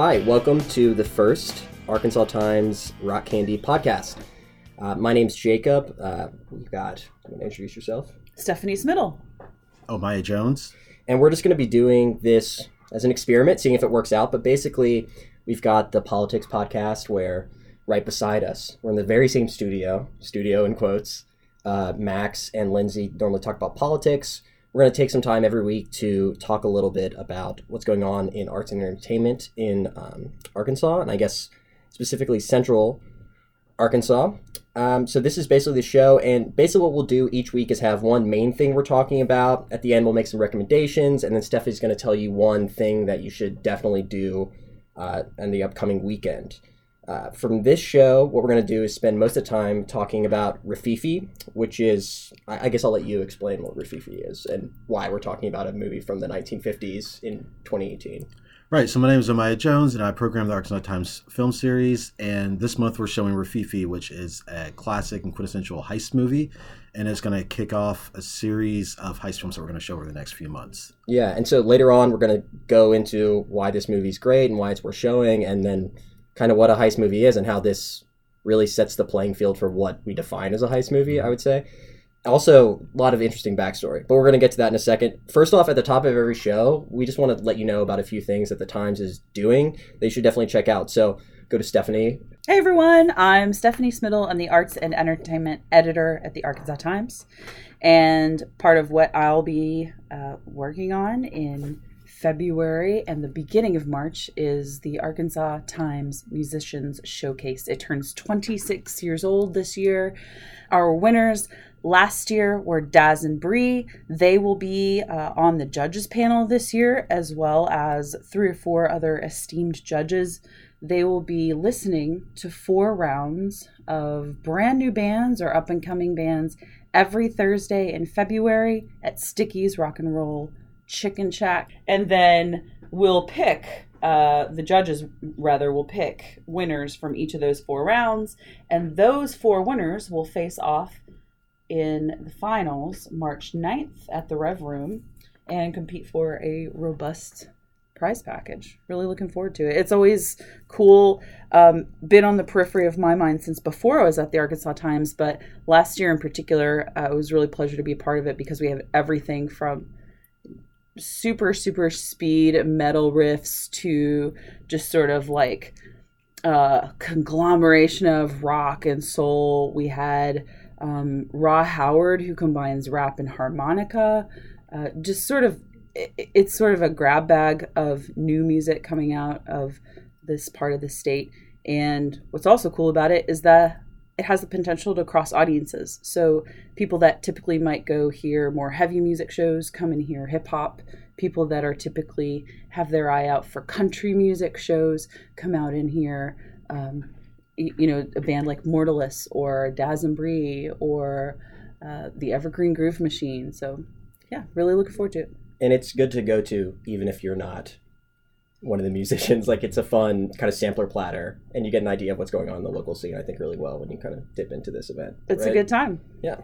Hi, welcome to the first Arkansas Times Rock Candy podcast. Uh, my name's Jacob. Uh, we've got, I'm going to introduce yourself. Stephanie Smittle. Oh, Maya Jones. And we're just going to be doing this as an experiment, seeing if it works out. But basically, we've got the politics podcast where right beside us, we're in the very same studio, studio in quotes. Uh, Max and Lindsay normally talk about politics. We're going to take some time every week to talk a little bit about what's going on in arts and entertainment in um, Arkansas, and I guess specifically Central Arkansas. Um, so this is basically the show, and basically what we'll do each week is have one main thing we're talking about. At the end, we'll make some recommendations, and then Stephanie's going to tell you one thing that you should definitely do uh, in the upcoming weekend. Uh, from this show, what we're going to do is spend most of the time talking about Rififi, which is, I, I guess I'll let you explain what Rififi is and why we're talking about a movie from the 1950s in 2018. Right. So my name is Amaya Jones, and I program the Arkansas Times film series. And this month we're showing Rififi, which is a classic and quintessential heist movie, and it's going to kick off a series of heist films that we're going to show over the next few months. Yeah, and so later on we're going to go into why this movie's great and why it's worth showing, and then kind of what a heist movie is and how this really sets the playing field for what we define as a heist movie, I would say. Also, a lot of interesting backstory, but we're going to get to that in a second. First off, at the top of every show, we just want to let you know about a few things that the Times is doing that you should definitely check out. So go to Stephanie. Hey everyone, I'm Stephanie Smittle. I'm the arts and entertainment editor at the Arkansas Times. And part of what I'll be uh, working on in February and the beginning of March is the Arkansas Times Musicians Showcase. It turns 26 years old this year. Our winners last year were Dazz and Brie. They will be uh, on the judges panel this year, as well as three or four other esteemed judges. They will be listening to four rounds of brand new bands or up and coming bands every Thursday in February at Stickyz Rock and Roll Chicken Shack, and then we'll pick. Uh, the judges rather will pick winners from each of those four rounds, and those four winners will face off in the finals March 9th at the Rev Room and compete for a robust prize package. Really looking forward to it. It's always cool. Um, been on the periphery of my mind since before I was at the Arkansas Times, but last year in particular, uh, it was really pleasure to be a part of it because we have everything from super super speed metal riffs to just sort of like a conglomeration of rock and soul. We had um, Raw Howard who combines rap and harmonica. Uh, just sort of, it, it's sort of a grab bag of new music coming out of this part of the state. And what's also cool about it is that it has the potential to cross audiences. So people that typically might go hear more heavy music shows come and hear hip hop. People that are typically have their eye out for country music shows come out and hear, um, you know, a band like Mortalis or Dazz and Brie or uh, the Evergreen Groove Machine. So yeah, really looking forward to it. And it's good to go to even if you're not one of the musicians. Like it's a fun kind of sampler platter, and you get an idea of what's going on in the local scene. I think really well when you kind of dip into this event. It's right? a good time. Yeah,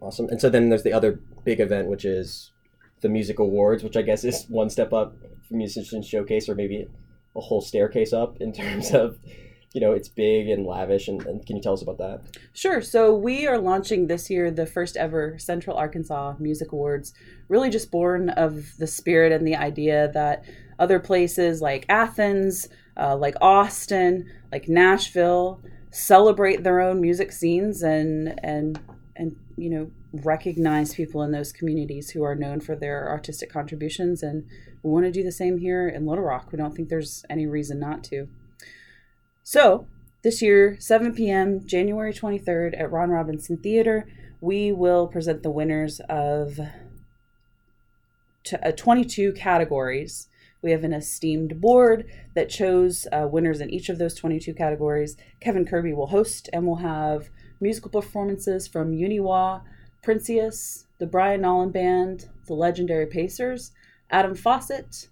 awesome. And so then there's the other big event, which is the music awards, which I guess is one step up from musicians showcase, or maybe a whole staircase up in terms of. You know, it's big and lavish, and, and can you tell us about that? Sure. So we are launching this year the first ever Central Arkansas Music Awards, really just born of the spirit and the idea that other places like Athens, uh, like Austin, like Nashville celebrate their own music scenes and and and you know recognize people in those communities who are known for their artistic contributions and we want to do the same here in Little Rock. We don't think there's any reason not to. So, this year, 7 p.m., January 23rd at Ron Robinson Theater, we will present the winners of t- uh, 22 categories. We have an esteemed board that chose uh, winners in each of those 22 categories. Kevin Kirby will host, and we'll have musical performances from Uniwa, Princius, the Brian Nolan Band, the Legendary Pacers, Adam Faucett,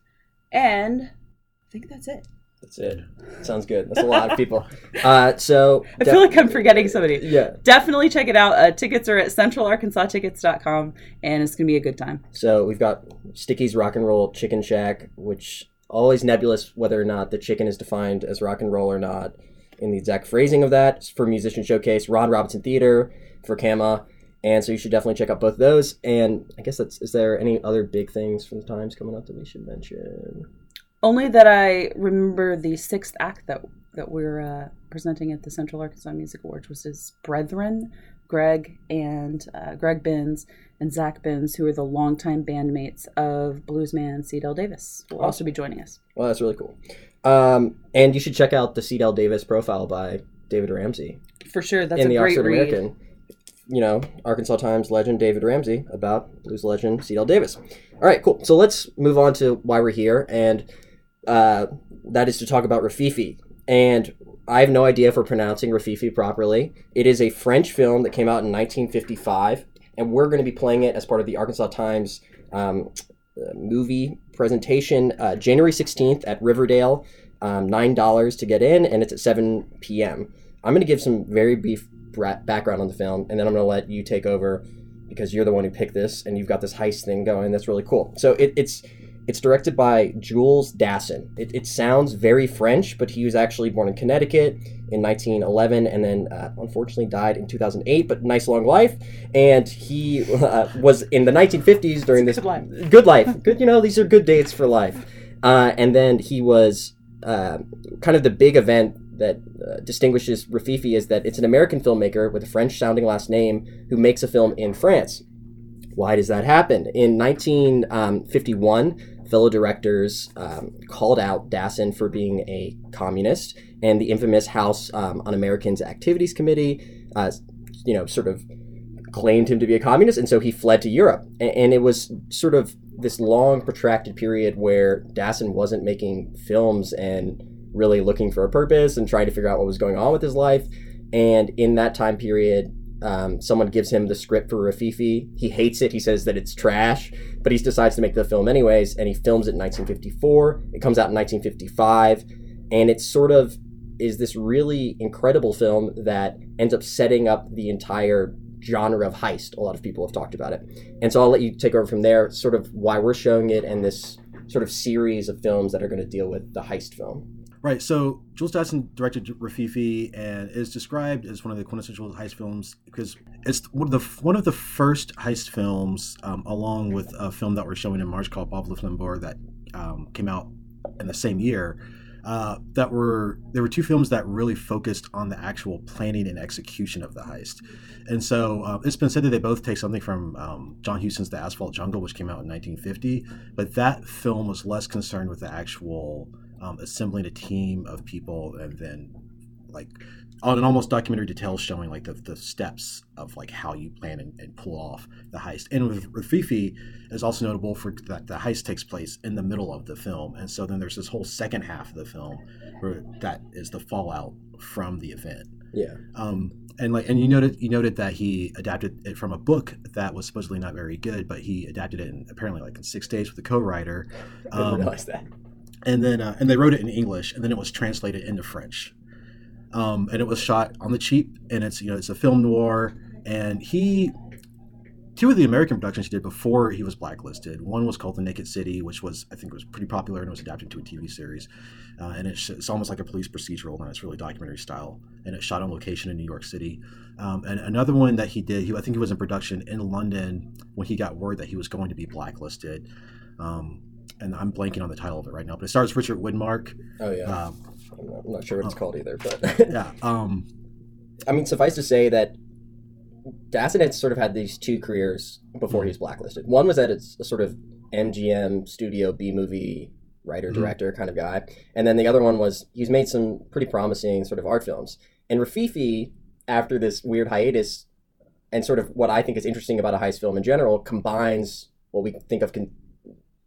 and I think that's it. That's it. Sounds good. That's a lot of people. Uh, so I feel like I'm forgetting somebody. yeah. Definitely check it out. Uh, tickets are at centralarkansastickets.com, and it's going to be a good time. So we've got Stickyz Rock and Roll Chicken Shack, which always nebulous whether or not the chicken is defined as rock and roll or not in the exact phrasing of that for Musician Showcase, Ron Robinson Theater for Kama. And so you should definitely check out both of those. And I guess that's is there any other big things from the times coming up that we should mention? Only that I remember the sixth act that that we're uh, presenting at the Central Arkansas Music Awards, was his Brethren, Greg and uh, Greg Benz and Zach Benz, who are the longtime bandmates of bluesman CeDell Davis, will also be joining us. Well, that's really cool. Um, and you should check out the CeDell Davis profile by David Ramsey For sure, that's in a the great Oxford read. American. You know, Arkansas Times legend David Ramsey about blues legend CeDell Davis. All right, cool. So let's move on to why we're here, and uh, that is to talk about Rififi. And I have no idea if we're pronouncing Rififi properly. It is a French film that came out in 1955, and we're going to be playing it as part of the Arkansas Times um, uh, movie presentation uh, January 16th at Riverdale. Um, $9 to get in, and it's at 7 p.m. I'm going to give some very brief background on the film, and then I'm going to let you take over because you're the one who picked this, and you've got this heist thing going. That's really cool. So it, it's it's directed by Jules Dassin. It, it sounds very French, but he was actually born in Connecticut in 1911, and then uh, unfortunately died in 2008. But nice long life, and he uh, was in the 1950s during this Good life. good life. Good, you know, these are good dates for life. Uh, and then he was uh, kind of the big event that uh, distinguishes Rififi is that it's an American filmmaker with a French sounding last name who makes a film in France. Why does that happen? In 1951, fellow directors um, called out Dassin for being a communist, and the infamous House um, on Americans Activities Committee, uh, you know, sort of claimed him to be a communist, and so he fled to Europe. A- And, it was sort of this long, protracted period where Dassin wasn't making films and really looking for a purpose and trying to figure out what was going on with his life. And in that time period, um, someone gives him the script for Rififi. He hates it. He says that it's trash, but he decides to make the film anyways, and he films it in 1954. It comes out in 1955, and it's sort of is this really incredible film that ends up setting up the entire genre of heist. A lot of people have talked about it. And so I'll let you take over from there, sort of why we're showing it and this sort of series of films that are going to deal with the heist film. Right. So Jules Dassin directed Rififi and is described as one of the quintessential heist films because it's one of the one of the first heist films, um, along with a film that we're showing in March called Bob Le Flambeur that um, came out in the same year. Uh, that were there were two films that really focused on the actual planning and execution of the heist, and so uh, it's been said that they both take something from um, John Huston's The Asphalt Jungle, which came out in 1950, but that film was less concerned with the actual um, assembling a team of people and then like on an almost documentary detail showing like the, the steps of like how you plan and, and pull off the heist and with, with fifi is also notable for that the heist takes place in the middle of the film and so then there's this whole second half of the film where that is the fallout from the event Yeah. um, and like and you noted you noted that he adapted it from a book that was supposedly not very good but he adapted it in apparently like in six days with a co-writer I didn't Um, realize that. And then uh, and they wrote it in English, and then it was translated into French, um, and it was shot on the cheap, and it's you know it's a film noir, and he two of the American productions he did before he was blacklisted. One was called The Naked City, which was I think was pretty popular and was adapted to a TV series, uh, and it's, it's almost like a police procedural, and it's really documentary style, and it's shot on location in New York City. Um, and another one that he did, he, I think he was in production in London when he got word that he was going to be blacklisted. Um, and I'm blanking on the title of it right now, but it stars Richard Widmark. Oh yeah. Um, I'm, not, I'm not sure what it's oh. called either, but yeah, um, I mean, suffice to say that Dassin had sort of had these two careers before he was blacklisted. One was that it's a sort of MGM studio B movie writer Mhm. director kind of guy, and then the other one was he's made some pretty promising sort of art films. And Rififi, after this weird hiatus, and sort of what I think is interesting about a heist film in general, combines what we think of con-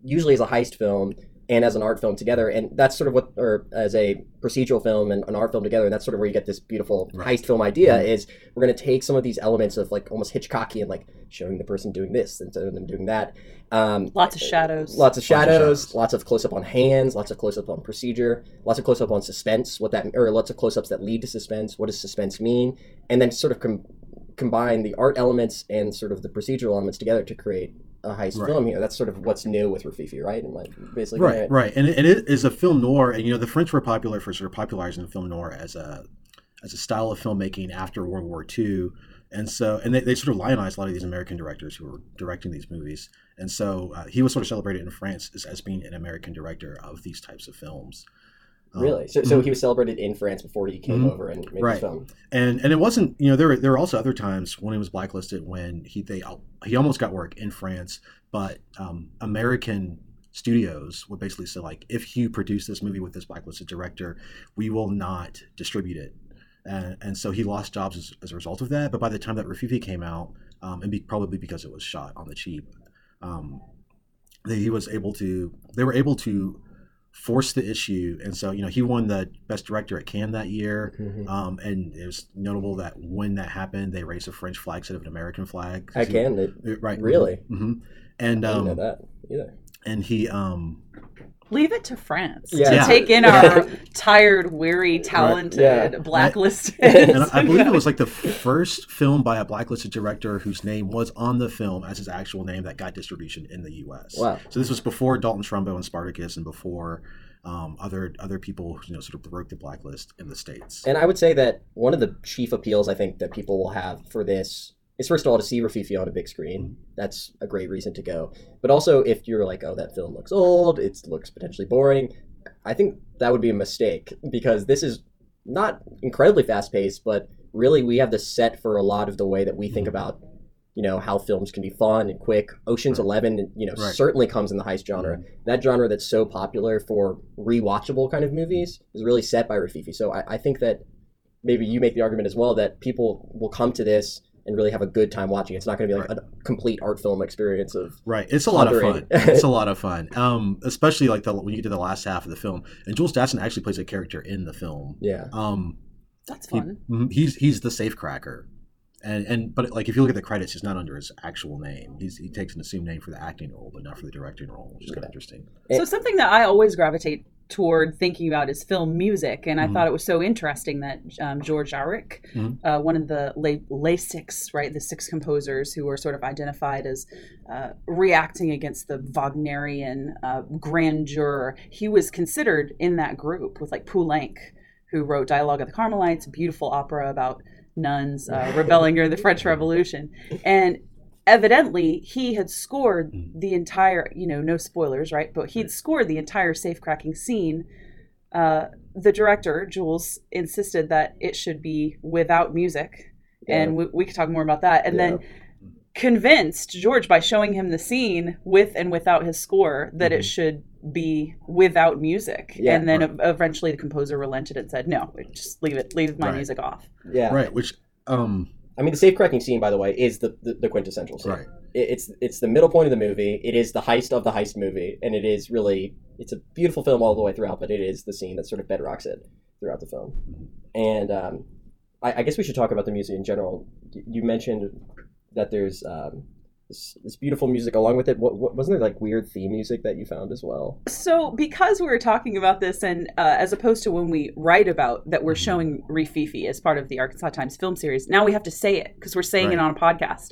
usually as a heist film and as an art film together, and that's sort of what, or as a procedural film and an art film together, and that's sort of where you get this beautiful Right. heist film idea. Is we're going to take some of these elements of like almost Hitchcockian, like showing the person doing this and then them doing that. Um, Lots of shadows. Lots of shadows, shadows. lots of close up on hands, lots of close up on procedure, lots of close up on suspense. What that or lots of close ups that lead to suspense. What does suspense mean? And then sort of com- combine the art elements and sort of the procedural elements together to create a heist Right. film here. That's sort of what's new with Rififi, right? And like basically right, right? right, and it, and it is a film noir, and you know the French were popular for sort of popularizing film noir as a as a style of filmmaking after World War II, and so and they, they sort of lionized a lot of these American directors who were directing these movies, and so uh, he was sort of celebrated in France as, as being an American director of these types of films. Um, Really? So, so he was celebrated in France before he came Mhm. over and made Right. this film. and and it wasn't you know there were, there were also other times when he was blacklisted when he they he almost got work in France, but um, American studios would basically say like if you produce this movie with this blacklisted director, we will not distribute it, and and so he lost jobs as, as a result of that. But by the time that Rififi came out, um, and be, probably because it was shot on the cheap, um, he was able to they were able to force the issue, and so you know he won the best director at Cannes that year. Mhm. Um, and it was notable that when that happened, they raised a French flag instead of an American flag. I can. It, Right. Really? hmm And um, know that either. and he um, Leave it to France Yeah. to Yeah. take in our tired, weary, talented, Yeah. blacklisted. and I, I believe it was like the first film by a blacklisted director whose name was on the film as his actual name that got distribution in the U.S. Wow. So this was before Dalton Trumbo and Spartacus, and before um, other other people you know sort of broke the blacklist in the states. And I would say that one of the chief appeals I think that people will have for this is first of all to see Rififi on a big screen. That's a great reason to go. But also if you're like, oh, that film looks old, it looks potentially boring, I think that would be a mistake because this is not incredibly fast paced, but really we have the set for a lot of the way that we think Mhm. about, you know, how films can be fun and quick. Ocean's Right. Eleven, you know, Right. certainly comes in the heist genre. That genre that's so popular for rewatchable kind of movies is really set by Rififi. So I, I think that maybe you make the argument as well that people will come to this and really have a good time watching. It's not going to be like a complete art film experience of Right, it's a lot of fun. It's a lot of fun, um, especially like the, when you get to the last half of the film. And Jules Dassin actually plays a character in the film. yeah. Um, That's fun. mhm, he's he's the safecracker, and and but like if you look at the credits, he's not under his actual name. He's, he takes an assumed name for the acting role, but not for the directing role, which is kind of interesting. So something that I always gravitate toward thinking about is film music, and I Mhm. thought it was so interesting that um, George Auric, Mhm. uh, one of the lay, Les Six, right, the six composers who were sort of identified as uh, reacting against the Wagnerian uh, grandeur, he was considered in that group with like Poulenc, who wrote Dialogue of the Carmelites, a beautiful opera about nuns uh, rebelling during the French Revolution, and evidently he had scored Mhm. the entire you know no spoilers right but he'd scored the entire safe cracking scene uh, the director jules insisted that it should be without music and we, we could talk more about that and then convinced george by showing him the scene with and without his score that it Mhm. should be without music Yeah. and then Right. eventually the composer relented and said no just leave it leave my Right. music off yeah. Right, which um, I mean, the safe cracking scene, by the way, is the, the, the quintessential scene. right, It, it's it's the middle point of the movie. It is the heist of the heist movie, and it is really it's a beautiful film all the way throughout. But it is the scene that sort of bedrocks it throughout the film. And um, I, I guess we should talk about the music in general. You mentioned that there's um, this, this beautiful music along with it. What, what, wasn't there like weird theme music that you found as well? So, because we were talking about this, and uh, as opposed to when we write about that, we're showing Rififi as part of the Arkansas Times film series. Now we have to say it because we're saying it on a podcast.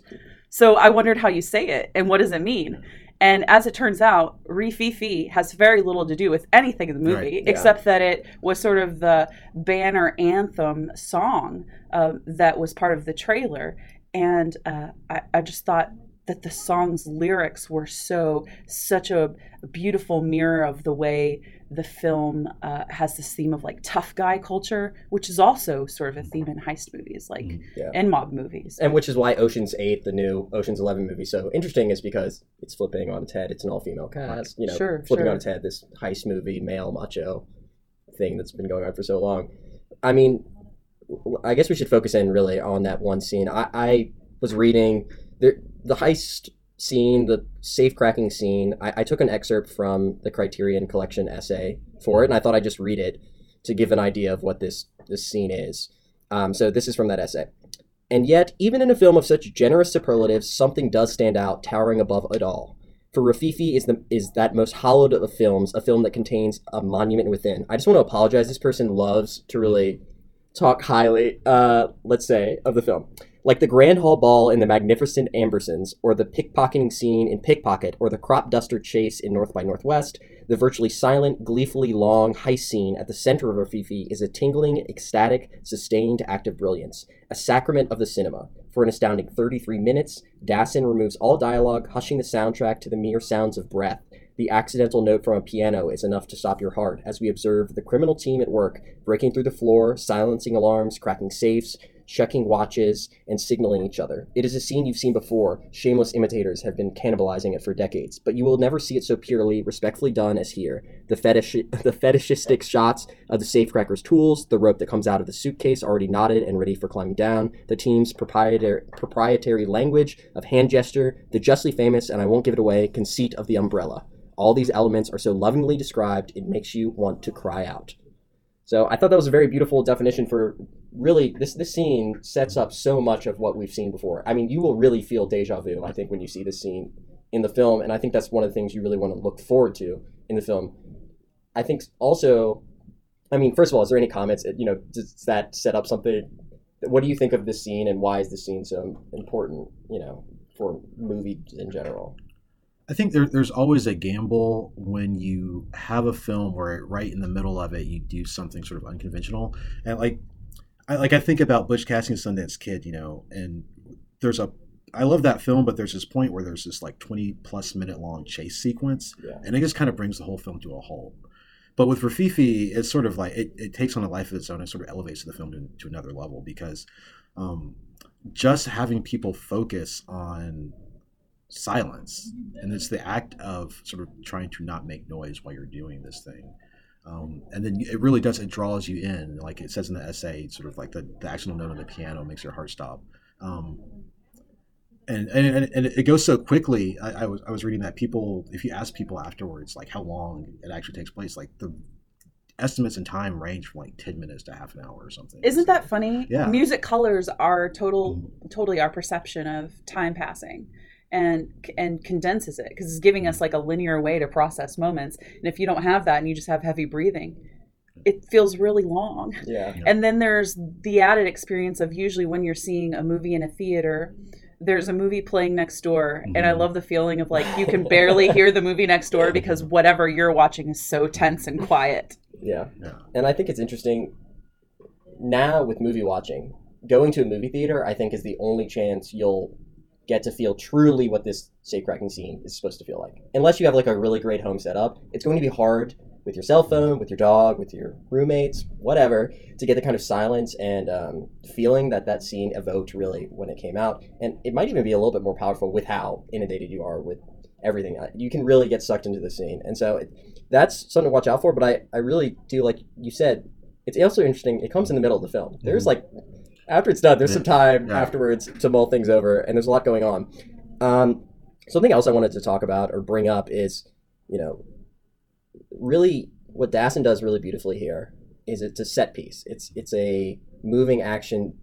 So I wondered how you say it and what does it mean. And as it turns out, Rififi has very little to do with anything in the movie, Right. Yeah. except that it was sort of the banner anthem song uh, that was part of the trailer. And uh, I, I just thought that the song's lyrics were so such a beautiful mirror of the way the film uh, has this theme of like tough guy culture, which is also sort of a theme in heist movies, like Mhm. Yeah. and mob movies. And which is why Ocean's Eight, the new Ocean's Eleven movie, so interesting is because it's flipping on its head. It's an all-female cast, you know, Sure, flipping sure. on its head this heist movie, male macho thing that's been going on for so long. I mean, I guess we should focus in really on that one scene. I, I was reading the the heist scene, the safe cracking scene. I, I took an excerpt from the Criterion Collection essay for it, and I thought I'd just read it to give an idea of what this this scene is. Um, so this is from that essay. And yet, even in a film of such generous superlatives, something does stand out, towering above it all. For Rififi is the is that most hallowed of films, a film that contains a monument within. I just want to apologize. This person loves to really talk highly, uh, let's say, of the film. Like the Grand Hall Ball in the Magnificent Ambersons, or the pickpocketing scene in Pickpocket, or the crop duster chase in North by Northwest, the virtually silent, gleefully long heist scene at the center of Rififi is a tingling, ecstatic, sustained act of brilliance, a sacrament of the cinema. For an astounding 33 minutes, Dassin removes all dialogue, hushing the soundtrack to the mere sounds of breath. The accidental note from a piano is enough to stop your heart as we observe the criminal team at work, breaking through the floor, silencing alarms, cracking safes, checking watches, and signaling each other. It is a scene you've seen before. Shameless imitators have been cannibalizing it for decades, but you will never see it so purely, respectfully done as here. The fetish, the fetishistic shots of the safecracker's tools, the rope that comes out of the suitcase already knotted and ready for climbing down, the team's proprietary, proprietary language of hand gesture, the justly famous, and I won't give it away, conceit of the umbrella. All these elements are so lovingly described, it makes you want to cry out. So I thought that was a very beautiful definition for really this this scene sets up so much of what we've seen before. I mean, you will really feel deja vu, I think, when you see this scene in the film, and I think that's one of the things you really want to look forward to in the film. I think also, I mean, first of all, is there any comments? You know, does that set up something? What do you think of this scene, and why is this scene so important? You know, for movies in general. I think there, there's always a gamble when you have a film where right in the middle of it you do something sort of unconventional, and like, I like I think about Butch Cassidy and Sundance Kid, you know, and there's a I love that film, but there's this point where there's this like 20 plus minute long chase sequence, Yeah. and it just kind of brings the whole film to a halt. But with Rififi, it's sort of like it, it takes on a life of its own and sort of elevates the film to, to another level because um, just having people focus on silence and it's the act of sort of trying to not make noise while you're doing this thing um, and then it really does it draws you in like it says in the essay sort of like the, the accidental note on the piano makes your heart stop um, and, and and it goes so quickly I, I was i was reading that people if you ask people afterwards like how long it actually takes place like the estimates in time range from like 10 minutes to half an hour or something Isn't that funny? Yeah. Music colors are total, totally our perception of time passing, and and condenses it because it's giving us like a linear way to process moments. And if you don't have that, and you just have heavy breathing, it feels really long. Yeah. And then there's the added experience of usually when you're seeing a movie in a theater, there's a movie playing next door. And I Mhm. love the feeling of like you can barely hear the movie next door because whatever you're watching is so tense and quiet. Yeah. Yeah. And I think it's interesting now with movie watching, going to a movie theater, I think is the only chance you'll get to feel truly what this safe cracking scene is supposed to feel like. Unless you have like a really great home setup, it's going to be hard with your cell phone, with your dog, with your roommates, whatever, to get the kind of silence and um, feeling that that scene evoked really when it came out. And it might even be a little bit more powerful with how inundated you are with everything. Uh, You can really get sucked into the scene. And so it, that's something to watch out for. But I, I really do, like you said, it's also interesting. It comes in the middle of the film. There's Mhm. like, after it's done, there's some time Yeah. afterwards to mull things over, and there's a lot going on. Um, something else I wanted to talk about or bring up is, you know, really what Dassin does really beautifully here is it's a set piece. It's it's a moving action.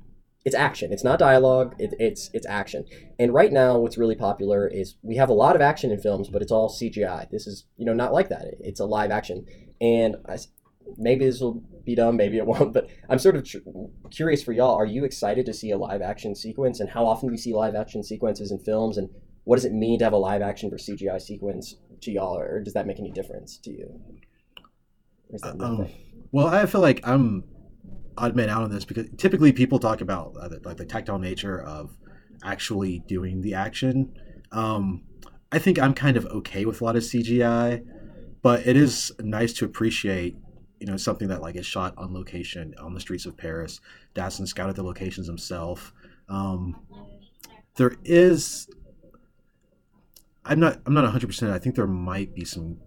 It's action. It's not dialogue. It, it's it's action. And right now, what's really popular is we have a lot of action in films, but it's all CGI. This is you know not like that. It's a live action, and I maybe this will be dumb, maybe it won't. But I'm sort of tr- curious for y'all. Are you excited to see a live action sequence, and how often do you see live action sequences in films, and what does it mean to have a live action versus CGI sequence to y'all, or does that make any difference to you? Is that Um. Well, I feel like I'm odd man out on this because typically people talk about uh, the, like the tactile nature of actually doing the action. Um, I think I'm kind of okay with a lot of CGI, but it is nice to appreciate, you know, something that like is shot on location on the streets of Paris. Dassin scouted the locations himself. Um, there is. I'm not. I'm not 100. percent I think there might be some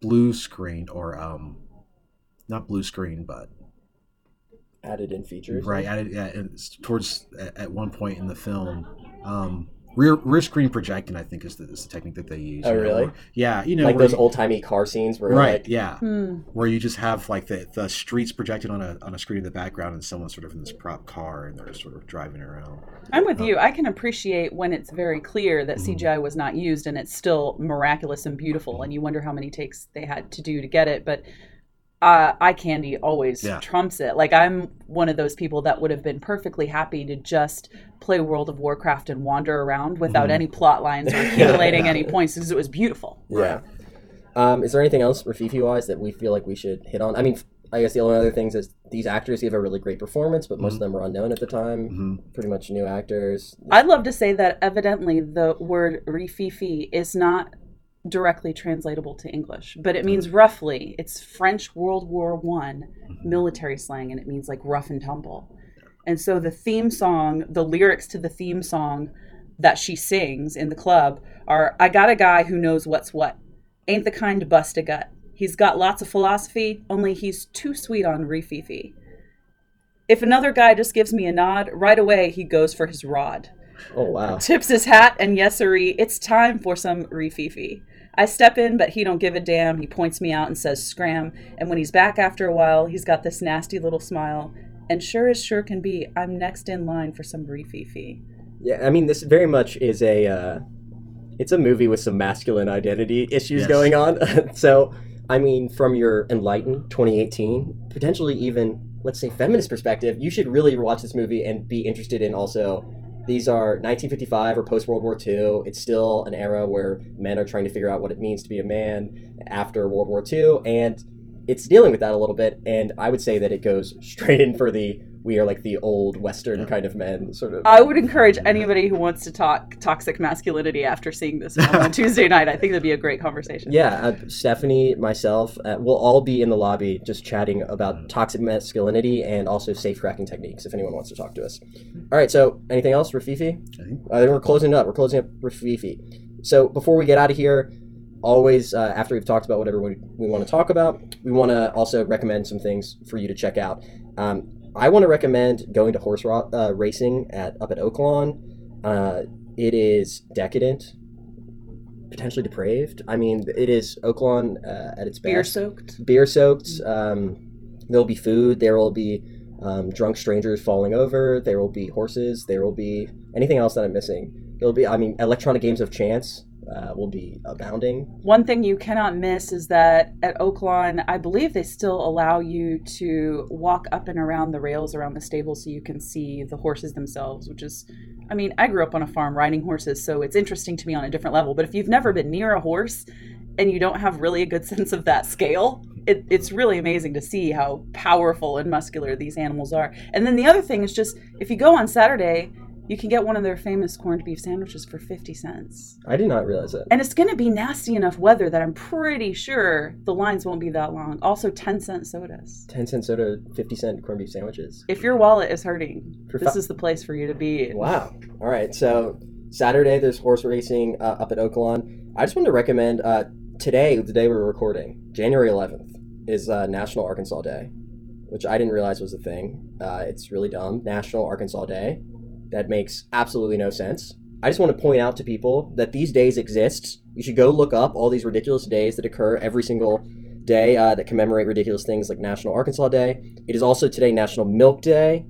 blue screen or um, not blue screen, but added in features. right it, yeah, towards at, at one point in the film. Um, rear rear screen projecting, I think, is the, is the technique that they use. Oh, you know, really? where- yeah, you know, like those old timey car scenes where right, like yeah, Hmm. where you just have like the the streets projected on a on a screen in the background, and someone's sort of in this prop car, and they're sort of driving around. I'm with Oh. you. I can appreciate when it's very clear that Mhm. CGI was not used and it's still miraculous and beautiful, and you wonder how many takes they had to do to get it. But uh, eye candy always Yeah. trumps it. Like I'm one of those people that would have been perfectly happy to just play World of Warcraft and wander around without Mhm. any plot lines or accumulating any points because it was beautiful. Yeah. Um, is there anything else Rififi wise that we feel like we should hit on? I mean, I guess the only other things is these actors give a really great performance, but most of them were unknown at the time. hmm Pretty much new actors. I'd love to say that evidently the word rififi is not directly translatable to English, but it mm-hmm. means roughly. It's French World War One mm-hmm. military slang, and it means like rough and tumble. And so the theme song, the lyrics to the theme song that she sings in the club are I got a guy who knows what's what. Ain't the kind to bust a gut. He's got lots of philosophy, only he's too sweet on rififi. If another guy just gives me a nod, right away he goes for his rod Oh wow. tips his hat and yesery it's time for some rififi i step in but he don't give a damn he points me out and says scram and when he's back after a while he's got this nasty little smile and sure as sure can be i'm next in line for some rififi Yeah, I mean, this very much is a. Uh, it's a movie with some masculine identity issues Yes. going on. so, I mean, from your enlightened 2018, potentially even let's say feminist perspective, you should really watch this movie and be interested in also. These are 1955 or post World War II. It's still an era where men are trying to figure out what it means to be a man after World War II, and it's dealing with that a little bit. And I would say that it goes straight in for the we are like the old Western kind of men sort of. i would encourage anybody who wants to talk toxic masculinity after seeing this film on tuesday night i think that'd be a great conversation Yeah, uh, Stephanie, myself, uh, we'll all be in the lobby just chatting about toxic masculinity and also safe cracking techniques if anyone wants to talk to us. All right, so anything else, Rififi? I think Uh, then we're closing up. We're closing up Rififi. So before we get out of here, always uh, after we've talked about whatever we, we want to talk about, we want to also recommend some things for you to check out. Um, I want to recommend going to horse ro- uh, racing at up at Oaklawn. Uh, it is decadent, potentially depraved. I mean, it is Oaklawn uh, at its best. beer soaked beer soaked. Um, there'll be food. There will be um, drunk strangers falling over. There will be horses. There will be anything else that I'm missing. There'll be, I mean, electronic games of chance uh, will be abounding. One thing you cannot miss is that at Oaklawn, I believe they still allow you to walk up and around the rails around the stable so you can see the horses themselves, which is, I mean, I grew up on a farm riding horses, so it's interesting to me on a different level. But if you've never been near a horse and you don't have really a good sense of that scale, it, it's really amazing to see how powerful and muscular these animals are. And then the other thing is just if you go on Saturday, you can get one of their famous corned beef sandwiches for 50 cents. I did not realize that. And it's going to be nasty enough weather that I'm pretty sure the lines won't be that long. Also, 10 cent sodas. 10 cent soda, 50 cent corned beef sandwiches. If your wallet is hurting, For this fi- is the place for you to be. Wow. All right. So Saturday, there's horse racing uh, up at Oaklawn. I just wanted to recommend uh, today, the day we're recording, January 11th, is uh, National Arkansas Day, which I didn't realize was a thing. Uh, it's really dumb. National Arkansas Day. That makes absolutely no sense. I just want to point out to people that these days exist. You should go look up all these ridiculous days that occur every single day uh, that commemorate ridiculous things like National Arkansas Day. It is also today National Milk Day.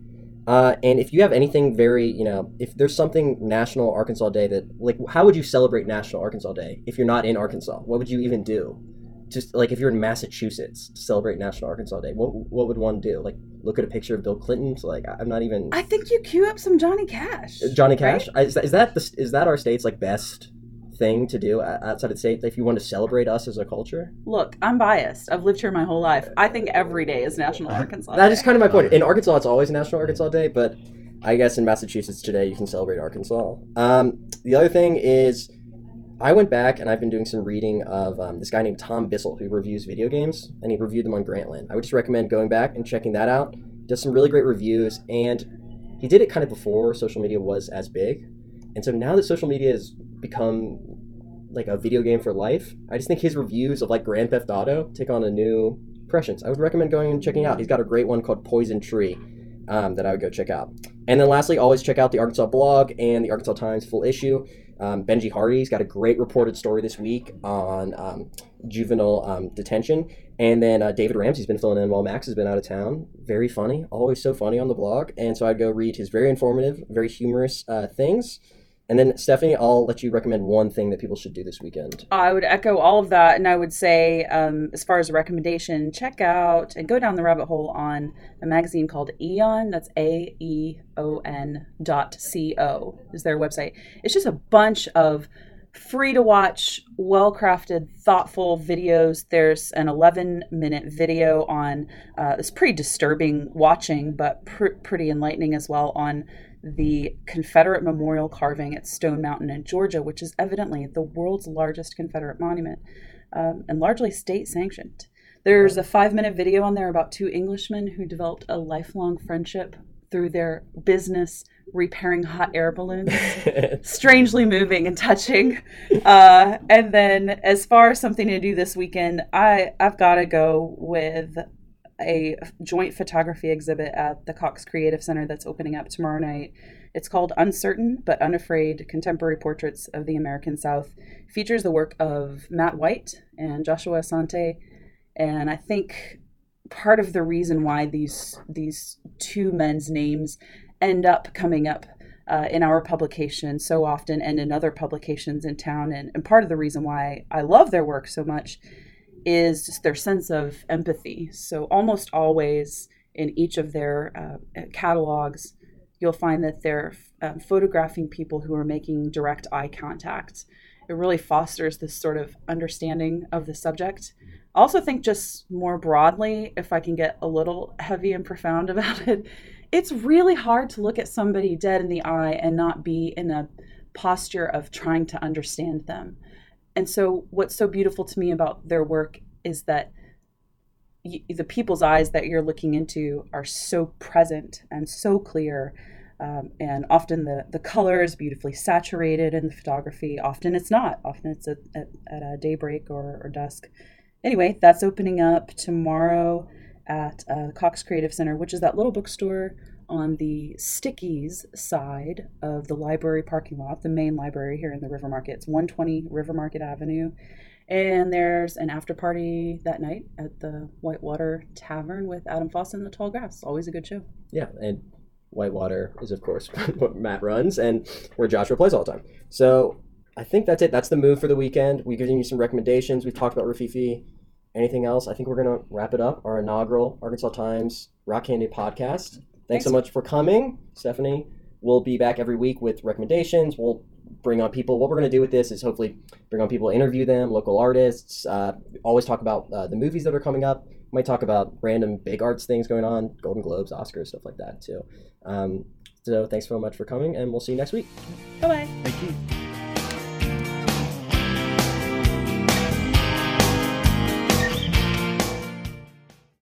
Uh, and if you have anything very, you know, if there's something National Arkansas Day that, like, how would you celebrate National Arkansas Day if you're not in Arkansas? What would you even do? Just like if you're in Massachusetts to celebrate National Arkansas Day, what what would one do? Like, look at a picture of Bill Clinton? So, like, I'm not even I think you queue up some Johnny Cash. Uh, Johnny right? Cash. Is that is that, the, is that our state's like best thing to do uh, outside of the state if you want to celebrate us as a culture? Look, I'm biased. I've lived here my whole life. I think every day is National uh, Arkansas. That Day. is kind of my point. In Arkansas, it's always National Arkansas Day, but I guess in Massachusetts today you can celebrate Arkansas. Um, the other thing is, I went back and I've been doing some reading of um, this guy named Tom Bissell who reviews video games, and he reviewed them on Grantland. I would just recommend going back and checking that out. Does some really great reviews, and he did it kind of before social media was as big, and so now that social media has become like a video game for life, I just think his reviews of like Grand Theft Auto take on a new prescience. I would recommend going and checking out. He's got a great one called Poison Tree um, that I would go check out. And then lastly, always check out the Arkansas blog and the Arkansas Times full issue. Um, Benji Hardy's got a great reported story this week on um, juvenile um, detention. And then uh, David Ramsey's been filling in while Max has been out of town. Very funny, always so funny on the blog. And so I'd go read his very informative, very humorous uh, things. And then Stephanie, I'll let you recommend one thing that people should do this weekend. I would echo all of that, and I would say, um, as far as a recommendation, check out and go down the rabbit hole on a magazine called Aeon. That's A E O N dot C O is their website. It's just a bunch of free to watch, well crafted, thoughtful videos. There's an 11 minute video on, uh, it's pretty disturbing watching, but pr- pretty enlightening as well on the Confederate memorial carving at Stone Mountain in Georgia, which is evidently the world's largest Confederate monument um, and largely state sanctioned. There's a five minute video on there about two Englishmen who developed a lifelong friendship through their business repairing hot air balloons. Strangely moving and touching. Uh, and then, as far as something to do this weekend, I, I've got to go with a joint photography exhibit at the Cox Creative Center that's opening up tomorrow night. It's called Uncertain but Unafraid Contemporary Portraits of the American South. It features the work of Matt White and Joshua Asante. And I think part of the reason why these these two men's names end up coming up uh, in our publication so often and in other publications in town and, and part of the reason why I love their work so much is just their sense of empathy. So, almost always in each of their uh, catalogs, you'll find that they're um, photographing people who are making direct eye contact. It really fosters this sort of understanding of the subject. I also think, just more broadly, if I can get a little heavy and profound about it, it's really hard to look at somebody dead in the eye and not be in a posture of trying to understand them. And so, what's so beautiful to me about their work is that y- the people's eyes that you're looking into are so present and so clear. Um, and often the, the color is beautifully saturated in the photography. Often it's not. Often it's at, at, at a daybreak or, or dusk. Anyway, that's opening up tomorrow at uh, Cox Creative Center, which is that little bookstore on the Stickyz side of the library parking lot, the main library here in the River Market. It's 120 River Market Avenue. And there's an after party that night at the Whitewater Tavern with Adam Foss and the Tall Grass. Always a good show. Yeah, and Whitewater is, of course, what Matt runs and where Joshua plays all the time. So I think that's it. That's the move for the weekend. We've given you some recommendations. We've talked about Rififi. Anything else? I think we're going to wrap it up. Our inaugural Arkansas Times Rock Candy podcast. Thanks, Thanks so much for coming, Stephanie. We'll be back every week with recommendations. We'll bring on people. What we're going to do with this is hopefully bring on people, interview them, local artists. Uh, always talk about uh, the movies that are coming up. Might talk about random big arts things going on, Golden Globes, Oscars, stuff like that too. Um, so thanks so much for coming, and we'll see you next week. Bye bye. Thank you.